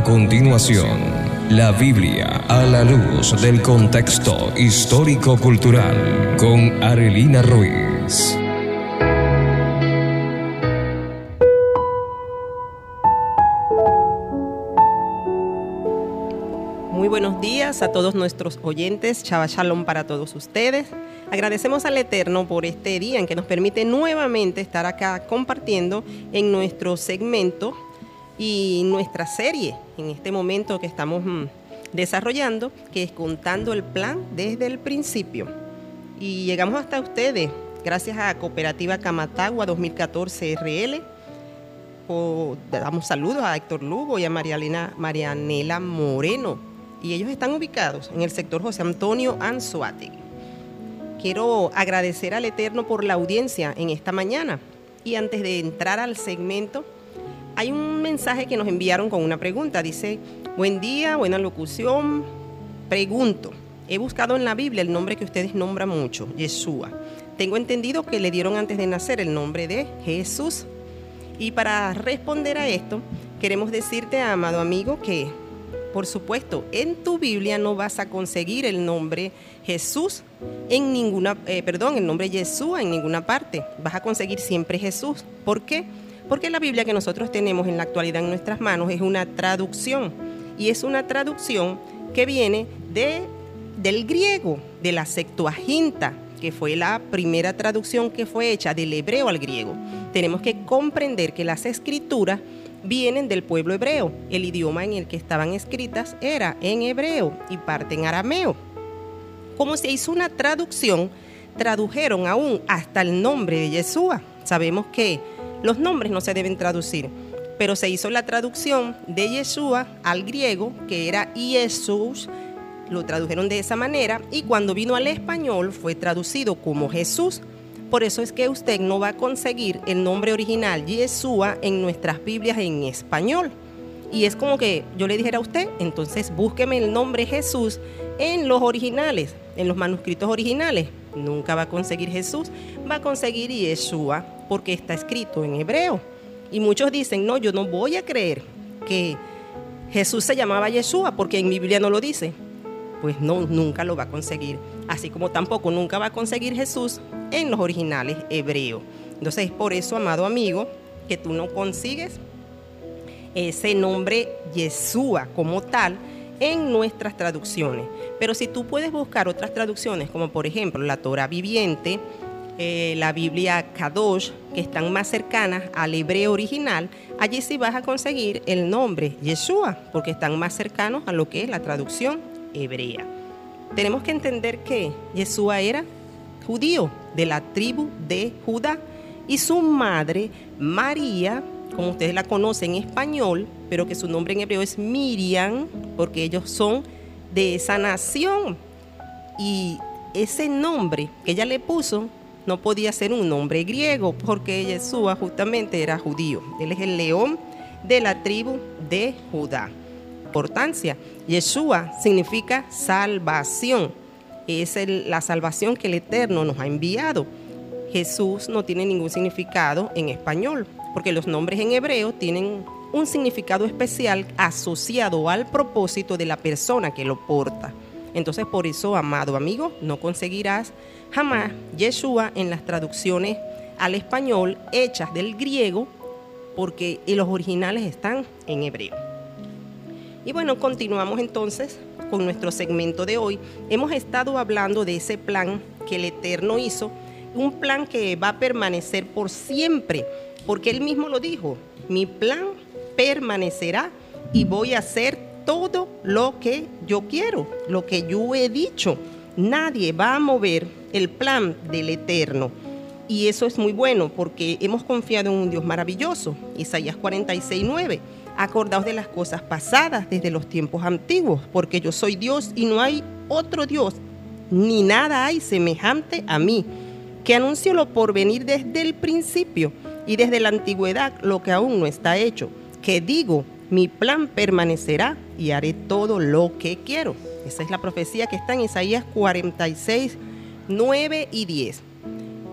A continuación, la Biblia a la luz del contexto histórico-cultural con Arelina Ruiz. Muy buenos días a todos nuestros oyentes, Chava Shalom para todos ustedes. Agradecemos al Eterno por este día en que nos permite nuevamente estar acá compartiendo en nuestro segmento y nuestra serie en este momento que estamos mm, desarrollando, que es contando el plan desde el principio. Y llegamos hasta ustedes gracias a Cooperativa Camatagua 2014 RL. damos saludos a Héctor Lugo y a Marialina, Marianela Moreno. Y ellos están ubicados en el sector José Antonio Anzuategui. Quiero agradecer al Eterno por la audiencia en esta mañana. Y antes de entrar al segmento, hay un mensaje que nos enviaron con una pregunta. Dice, buen día, buena locución. Pregunto, he buscado en la Biblia el nombre que ustedes nombran mucho, Yeshua. Tengo entendido que le dieron antes de nacer el nombre de Jesús. Y para responder a esto, queremos decirte, amado amigo, que por supuesto, en tu Biblia no vas a conseguir el nombre Jesús en ninguna, eh, perdón, el nombre Yeshua en ninguna parte. Vas a conseguir siempre Jesús. ¿Por qué? Porque la Biblia que nosotros tenemos en la actualidad en nuestras manos es una traducción. Y es una traducción que viene de, del griego, de la Septuaginta, que fue la primera traducción que fue hecha del hebreo al griego. Tenemos que comprender que las escrituras vienen del pueblo hebreo. El idioma en el que estaban escritas era en hebreo y parte en arameo. Como se hizo una traducción, tradujeron aún hasta el nombre de Yeshua. Sabemos que los nombres no se deben traducir, pero se hizo la traducción de Yeshua al griego, que era Jesús, lo tradujeron de esa manera, y cuando vino al español fue traducido como Jesús. Por eso es que usted no va a conseguir el nombre original Yeshua en nuestras Biblias en español. Y es como que yo le dijera a usted, entonces búsqueme el nombre Jesús en los originales, en los manuscritos originales. Nunca va a conseguir Jesús, va a conseguir Yeshua porque está escrito en hebreo. Y muchos dicen, no, yo no voy a creer que Jesús se llamaba Yeshua porque en mi Biblia no lo dice. Pues no, nunca lo va a conseguir. Así como tampoco nunca va a conseguir Jesús en los originales hebreos. Entonces es por eso, amado amigo, que tú no consigues ese nombre Yeshua como tal en nuestras traducciones. Pero si tú puedes buscar otras traducciones, como por ejemplo la Torah viviente, eh, la Biblia Kadosh, que están más cercanas al hebreo original, allí sí vas a conseguir el nombre Yeshua, porque están más cercanos a lo que es la traducción hebrea. Tenemos que entender que Yeshua era judío de la tribu de Judá y su madre María, como ustedes la conocen en español, pero que su nombre en hebreo es Miriam, porque ellos son de esa nación. Y ese nombre que ella le puso no podía ser un nombre griego, porque Yeshua justamente era judío. Él es el león de la tribu de Judá. Importancia, Yeshua significa salvación es la salvación que el Eterno nos ha enviado. Jesús no tiene ningún significado en español, porque los nombres en hebreo tienen un significado especial asociado al propósito de la persona que lo porta. Entonces, por eso, amado amigo, no conseguirás jamás Yeshua en las traducciones al español hechas del griego, porque los originales están en hebreo. Y bueno, continuamos entonces con nuestro segmento de hoy, hemos estado hablando de ese plan que el Eterno hizo, un plan que va a permanecer por siempre, porque Él mismo lo dijo, mi plan permanecerá y voy a hacer todo lo que yo quiero, lo que yo he dicho. Nadie va a mover el plan del Eterno. Y eso es muy bueno porque hemos confiado en un Dios maravilloso. Isaías 46, 9 Acordaos de las cosas pasadas desde los tiempos antiguos, porque yo soy Dios y no hay otro Dios, ni nada hay semejante a mí, que anuncio lo por venir desde el principio y desde la antigüedad lo que aún no está hecho, que digo, mi plan permanecerá y haré todo lo que quiero. Esa es la profecía que está en Isaías 46, 9 y 10.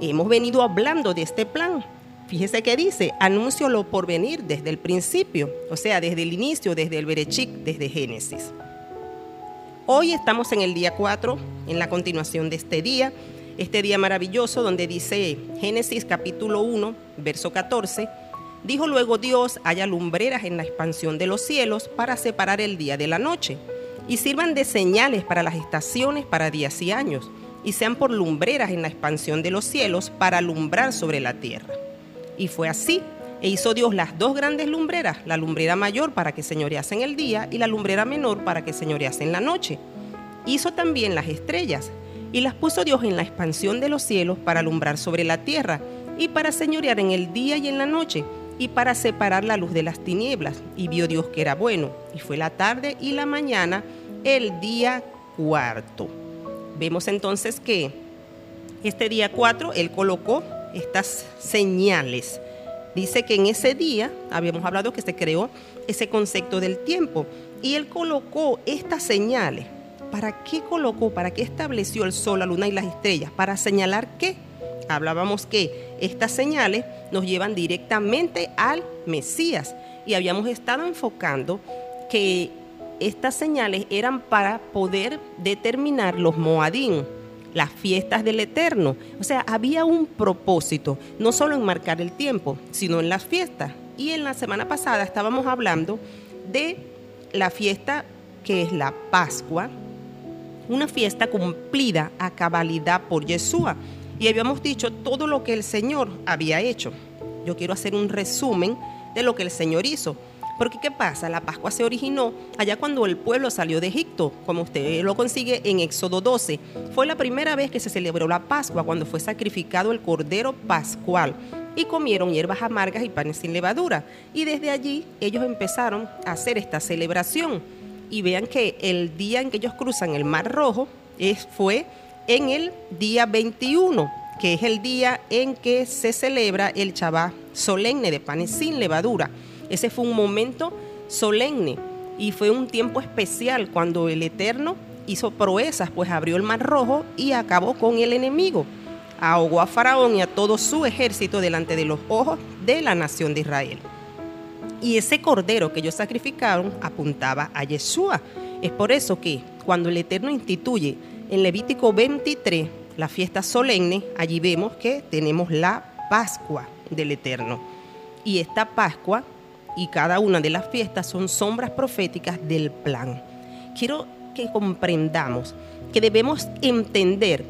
Hemos venido hablando de este plan Fíjese que dice, anuncio lo por venir desde el principio, o sea, desde el inicio, desde el Berechik, desde Génesis. Hoy estamos en el día 4, en la continuación de este día, este día maravilloso donde dice Génesis capítulo 1, verso 14, dijo luego Dios, haya lumbreras en la expansión de los cielos para separar el día de la noche, y sirvan de señales para las estaciones, para días y años, y sean por lumbreras en la expansión de los cielos para alumbrar sobre la tierra. Y fue así. E hizo Dios las dos grandes lumbreras, la lumbrera mayor para que señorease en el día y la lumbrera menor para que señorease en la noche. Hizo también las estrellas y las puso Dios en la expansión de los cielos para alumbrar sobre la tierra y para señorear en el día y en la noche y para separar la luz de las tinieblas. Y vio Dios que era bueno. Y fue la tarde y la mañana el día cuarto. Vemos entonces que este día cuatro Él colocó estas señales. Dice que en ese día, habíamos hablado que se creó ese concepto del tiempo, y él colocó estas señales. ¿Para qué colocó? ¿Para qué estableció el sol, la luna y las estrellas? ¿Para señalar qué? Hablábamos que estas señales nos llevan directamente al Mesías y habíamos estado enfocando que estas señales eran para poder determinar los Moadín, las fiestas del Eterno. O sea, había un propósito, no solo en marcar el tiempo, sino en las fiestas. Y en la semana pasada estábamos hablando de la fiesta que es la Pascua, una fiesta cumplida a cabalidad por Yeshua. Y habíamos dicho todo lo que el Señor había hecho. Yo quiero hacer un resumen de lo que el Señor hizo. Porque ¿qué pasa? La Pascua se originó allá cuando el pueblo salió de Egipto, como usted lo consigue en Éxodo 12. Fue la primera vez que se celebró la Pascua cuando fue sacrificado el Cordero Pascual y comieron hierbas amargas y panes sin levadura. Y desde allí ellos empezaron a hacer esta celebración. Y vean que el día en que ellos cruzan el Mar Rojo es, fue en el día 21, que es el día en que se celebra el Chabá solemne de panes sin levadura. Ese fue un momento solemne y fue un tiempo especial cuando el Eterno hizo proezas, pues abrió el mar rojo y acabó con el enemigo. Ahogó a Faraón y a todo su ejército delante de los ojos de la nación de Israel. Y ese cordero que ellos sacrificaron apuntaba a Yeshua. Es por eso que cuando el Eterno instituye en Levítico 23 la fiesta solemne, allí vemos que tenemos la Pascua del Eterno. Y esta Pascua y cada una de las fiestas son sombras proféticas del plan. Quiero que comprendamos que debemos entender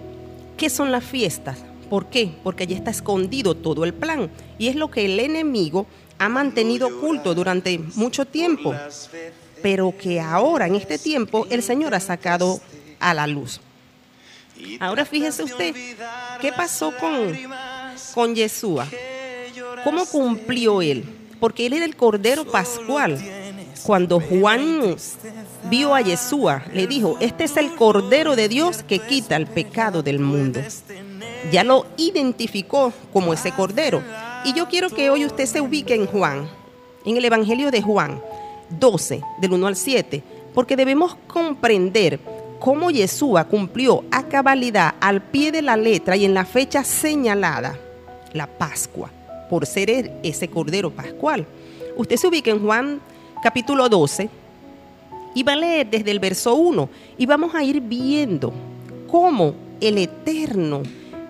qué son las fiestas. ¿Por qué? Porque allí está escondido todo el plan y es lo que el enemigo ha mantenido oculto durante mucho tiempo, pero que ahora en este tiempo el Señor ha sacado a la luz. Ahora fíjese usted, ¿qué pasó con, con Yeshua? ¿Cómo cumplió él? porque él era el Cordero Pascual. Cuando Juan vio a Yeshua, le dijo, este es el Cordero de Dios que quita el pecado del mundo. Ya lo identificó como ese Cordero. Y yo quiero que hoy usted se ubique en Juan, en el Evangelio de Juan 12, del 1 al 7, porque debemos comprender cómo Yeshua cumplió a cabalidad al pie de la letra y en la fecha señalada, la Pascua por ser ese Cordero Pascual. Usted se ubica en Juan capítulo 12 y va a leer desde el verso 1 y vamos a ir viendo cómo el Eterno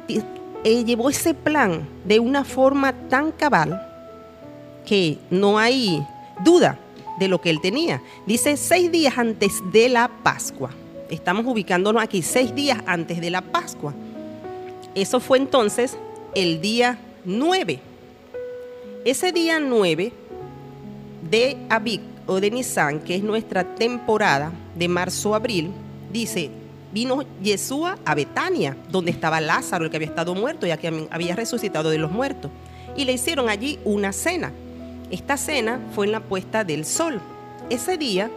eh, llevó ese plan de una forma tan cabal que no hay duda de lo que él tenía. Dice seis días antes de la Pascua. Estamos ubicándonos aquí seis días antes de la Pascua. Eso fue entonces el día 9. Ese día 9 de Abik o de Nisan, que es nuestra temporada de marzo-abril, dice, vino Yeshua a Betania, donde estaba Lázaro, el que había estado muerto, ya que había resucitado de los muertos. Y le hicieron allí una cena. Esta cena fue en la puesta del sol. Ese día,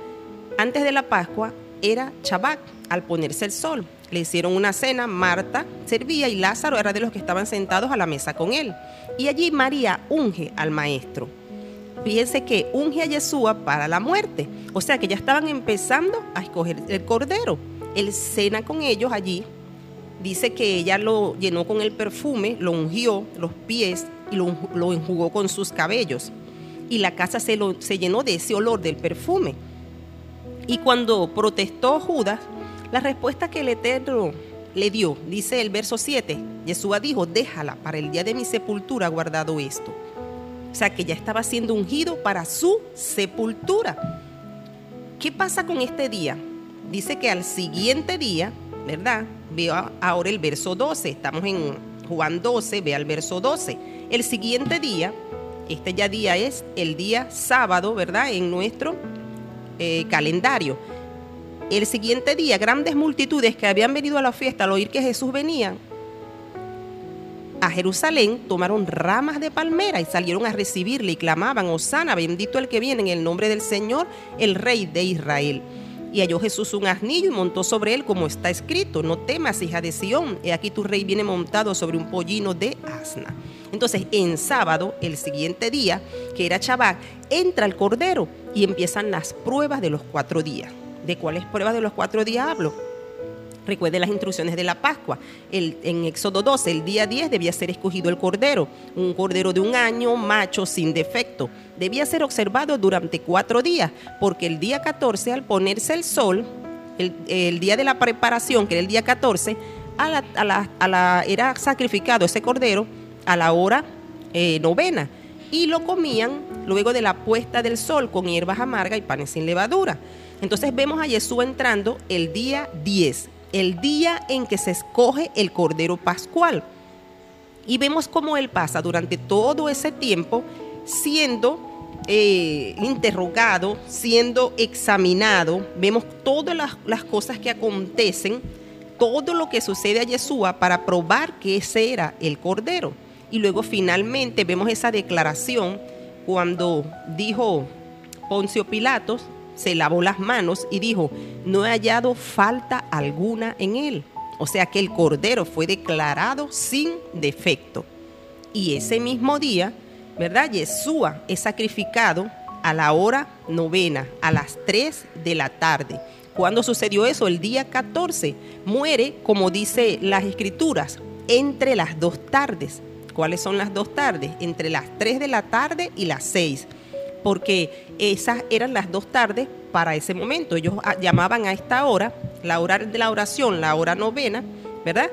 antes de la Pascua, era Shabbat, al ponerse el sol. Le hicieron una cena, Marta servía y Lázaro era de los que estaban sentados a la mesa con él. Y allí María unge al maestro. Fíjense que unge a Yeshua para la muerte. O sea que ya estaban empezando a escoger el cordero. Él cena con ellos allí dice que ella lo llenó con el perfume, lo ungió los pies y lo, enjugó con sus cabellos. Y la casa se llenó de ese olor del perfume. Y cuando protestó Judas, la respuesta que el Eterno le dio, dice el verso 7, Yeshua dijo, déjala, para el día de mi sepultura guardado esto. O sea que ya estaba siendo ungido para su sepultura. ¿Qué pasa con este día? Dice que al siguiente día, ¿verdad? Veo ahora el verso 12, estamos en Juan 12, ve al verso 12. El siguiente día, este ya día es el día sábado, ¿verdad? En nuestro eh, calendario. El siguiente día, grandes multitudes que habían venido a la fiesta al oír que Jesús venía a Jerusalén, tomaron ramas de palmera y salieron a recibirle y clamaban, Osana, bendito el que viene en el nombre del Señor, el Rey de Israel. Y halló Jesús un asnillo y montó sobre él, como está escrito, no temas, hija de Sión, he aquí tu rey viene montado sobre un pollino de asna. Entonces, en sábado, el siguiente día, que era Shabbat, entra el cordero y empiezan las pruebas de los cuatro días. ¿De cuáles pruebas de los cuatro días hablo? Recuerde las instrucciones de la Pascua. El, en Éxodo 12, el día 10 debía ser escogido el cordero, un cordero de un año, macho, sin defecto. Debía ser observado durante cuatro días, porque el día 14, al ponerse el sol, el, día de la preparación, que era el día 14, a la, era sacrificado ese cordero a la hora eh, novena y lo comían luego de la puesta del sol con hierbas amargas y panes sin levadura. Entonces vemos a Jesús entrando el día 10, el día en que se escoge el Cordero Pascual. Y vemos cómo Él pasa durante todo ese tiempo siendo eh, interrogado, siendo examinado. Vemos todas las, las, cosas que acontecen, todo lo que sucede a Yeshua para probar que ese era el Cordero. Y luego finalmente vemos esa declaración cuando dijo Poncio Pilatos, se lavó las manos y dijo, no he hallado falta alguna en él. O sea que el cordero fue declarado sin defecto. Y ese mismo día, ¿verdad? Yeshua es sacrificado a la hora novena, a las 3 de la tarde. ¿Cuándo sucedió eso? El día 14. Muere, como dice las escrituras, entre las dos tardes. ¿Cuáles son las dos tardes? Entre las 3 de la tarde y las 6 porque esas eran las dos tardes para ese momento. Ellos ah, llamaban a esta hora, la hora de la oración, la hora novena, ¿verdad?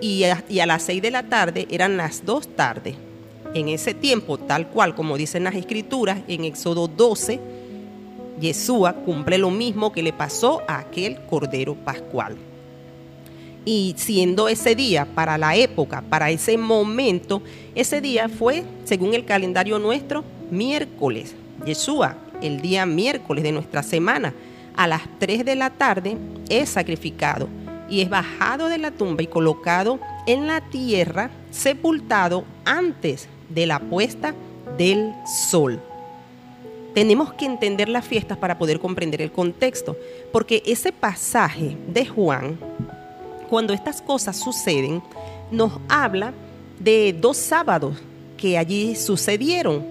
Y a, las seis de la tarde eran las dos tardes. En ese tiempo, tal cual como dicen las escrituras, en Éxodo 12, Yeshua cumple lo mismo que le pasó a aquel Cordero Pascual. Y siendo ese día para la época, para ese momento, ese día fue, según el calendario nuestro, miércoles. Yeshua, el día miércoles de nuestra semana, a las 3 de la tarde, es sacrificado y es bajado de la tumba y colocado en la tierra, sepultado antes de la puesta del sol. Tenemos que entender las fiestas para poder comprender el contexto, porque ese pasaje de Juan, cuando estas cosas suceden, nos habla de dos sábados que allí sucedieron.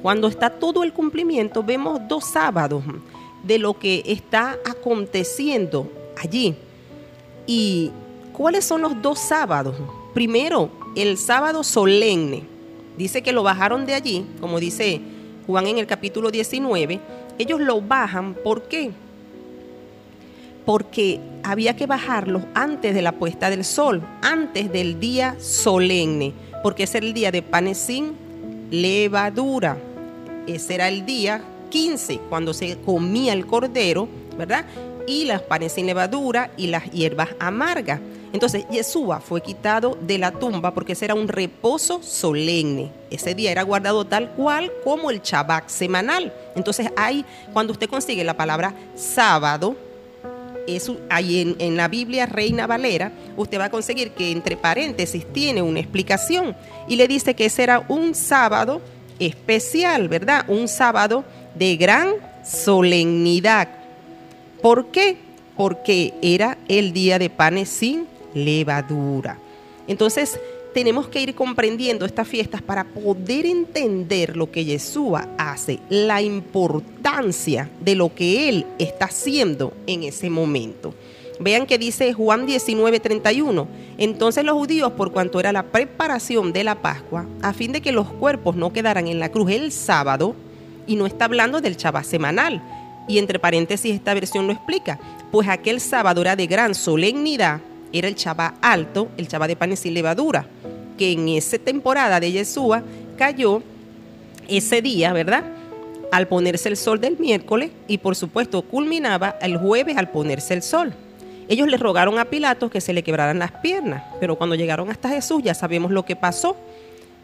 Cuando está todo el cumplimiento, vemos dos sábados de lo que está aconteciendo allí. ¿Y cuáles son los dos sábados? Primero, el sábado solemne. Dice que lo bajaron de allí, como dice Juan en el capítulo 19. Ellos lo bajan, ¿por qué? Porque había que bajarlo antes de la puesta del sol, antes del día solemne, porque ese era el día de panes sin levadura ese era el día 15, cuando se comía el cordero, ¿verdad? Y las panes sin levadura y las hierbas amargas. Entonces, Yeshua fue quitado de la tumba porque ese era un reposo solemne. Ese día era guardado tal cual como el Shabbat semanal. Entonces, hay, cuando usted consigue la palabra sábado, eso, ahí en, en, la Biblia Reina Valera, usted va a conseguir que entre paréntesis tiene una explicación y le dice que ese era un sábado especial, ¿verdad? Un sábado de gran solemnidad. ¿Por qué? Porque era el día de panes sin levadura. Entonces, tenemos que ir comprendiendo estas fiestas para poder entender lo que Yeshua hace, la importancia de lo que Él está haciendo en ese momento. Vean que dice Juan 19:31. Entonces los judíos, por cuanto era la preparación de la Pascua, a fin de que los cuerpos no quedaran en la cruz el sábado, y no está hablando del Shabbat semanal, y entre paréntesis esta versión lo explica, pues aquel sábado era de gran solemnidad, era el Shabbat alto, el Shabbat de panes sin levadura, que en esa temporada de Yeshua cayó ese día, ¿verdad? Al ponerse el sol del miércoles y por supuesto culminaba el jueves al ponerse el sol. Ellos le rogaron a Pilato que se le quebraran las piernas, pero cuando llegaron hasta Jesús ya sabemos lo que pasó.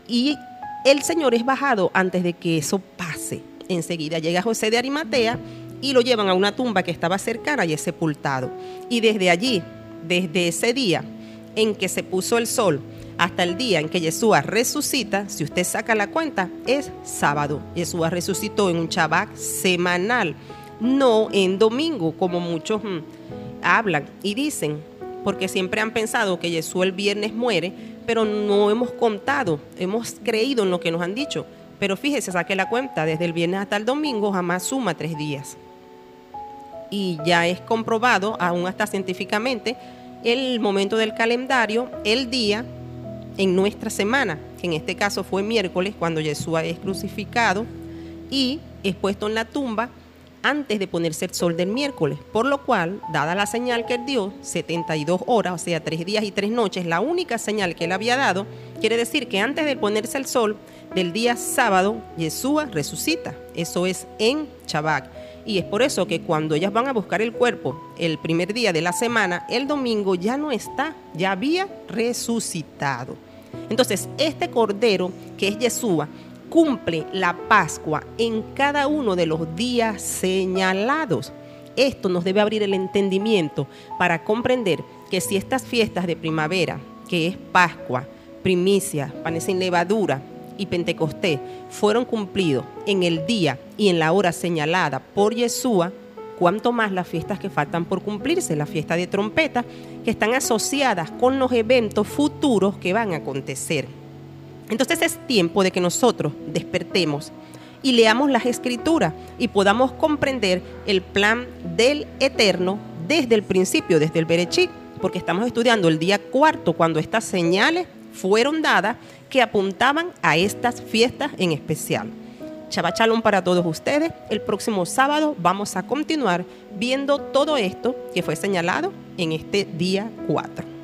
Y el Señor es bajado antes de que eso pase. Enseguida llega José de Arimatea y lo llevan a una tumba que estaba cercana y es sepultado. Y desde allí, desde ese día en que se puso el sol hasta el día en que Yeshua resucita, si usted saca la cuenta, es sábado. Yeshua resucitó en un Shabbat semanal, no en domingo, como muchos mm, hablan y dicen, porque siempre han pensado que Jesús el viernes muere, pero no hemos contado, hemos creído en lo que nos han dicho. Pero fíjese, saque la cuenta, desde el viernes hasta el domingo jamás suma tres días. Y ya es comprobado, aún hasta científicamente, el momento del calendario, el día en nuestra semana, que en este caso fue miércoles cuando Jesús es crucificado y es puesto en la tumba antes de ponerse el sol del miércoles, por lo cual, dada la señal que él dio, 72 horas, o sea, tres días y tres noches, la única señal que él había dado, quiere decir que antes de ponerse el sol del día sábado, Yeshua resucita. Eso es en Shabbat. Y es por eso que cuando ellas van a buscar el cuerpo el primer día de la semana, el domingo ya no está, ya había resucitado. Entonces, este cordero que es Yeshua, cumple la Pascua en cada uno de los días señalados. Esto nos debe abrir el entendimiento para comprender que si estas fiestas de primavera, que es Pascua, primicia, panes sin levadura y Pentecostés, fueron cumplidos en el día y en la hora señalada por Yeshua, cuanto más las fiestas que faltan por cumplirse, la fiesta de trompeta, que están asociadas con los eventos futuros que van a acontecer. Entonces es tiempo de que nosotros despertemos y leamos las escrituras y podamos comprender el plan del eterno desde el principio, desde el Berechit, porque estamos estudiando el día cuarto cuando estas señales fueron dadas que apuntaban a estas fiestas en especial. Shabbat para todos ustedes. El próximo sábado vamos a continuar viendo todo esto que fue señalado en este día 4.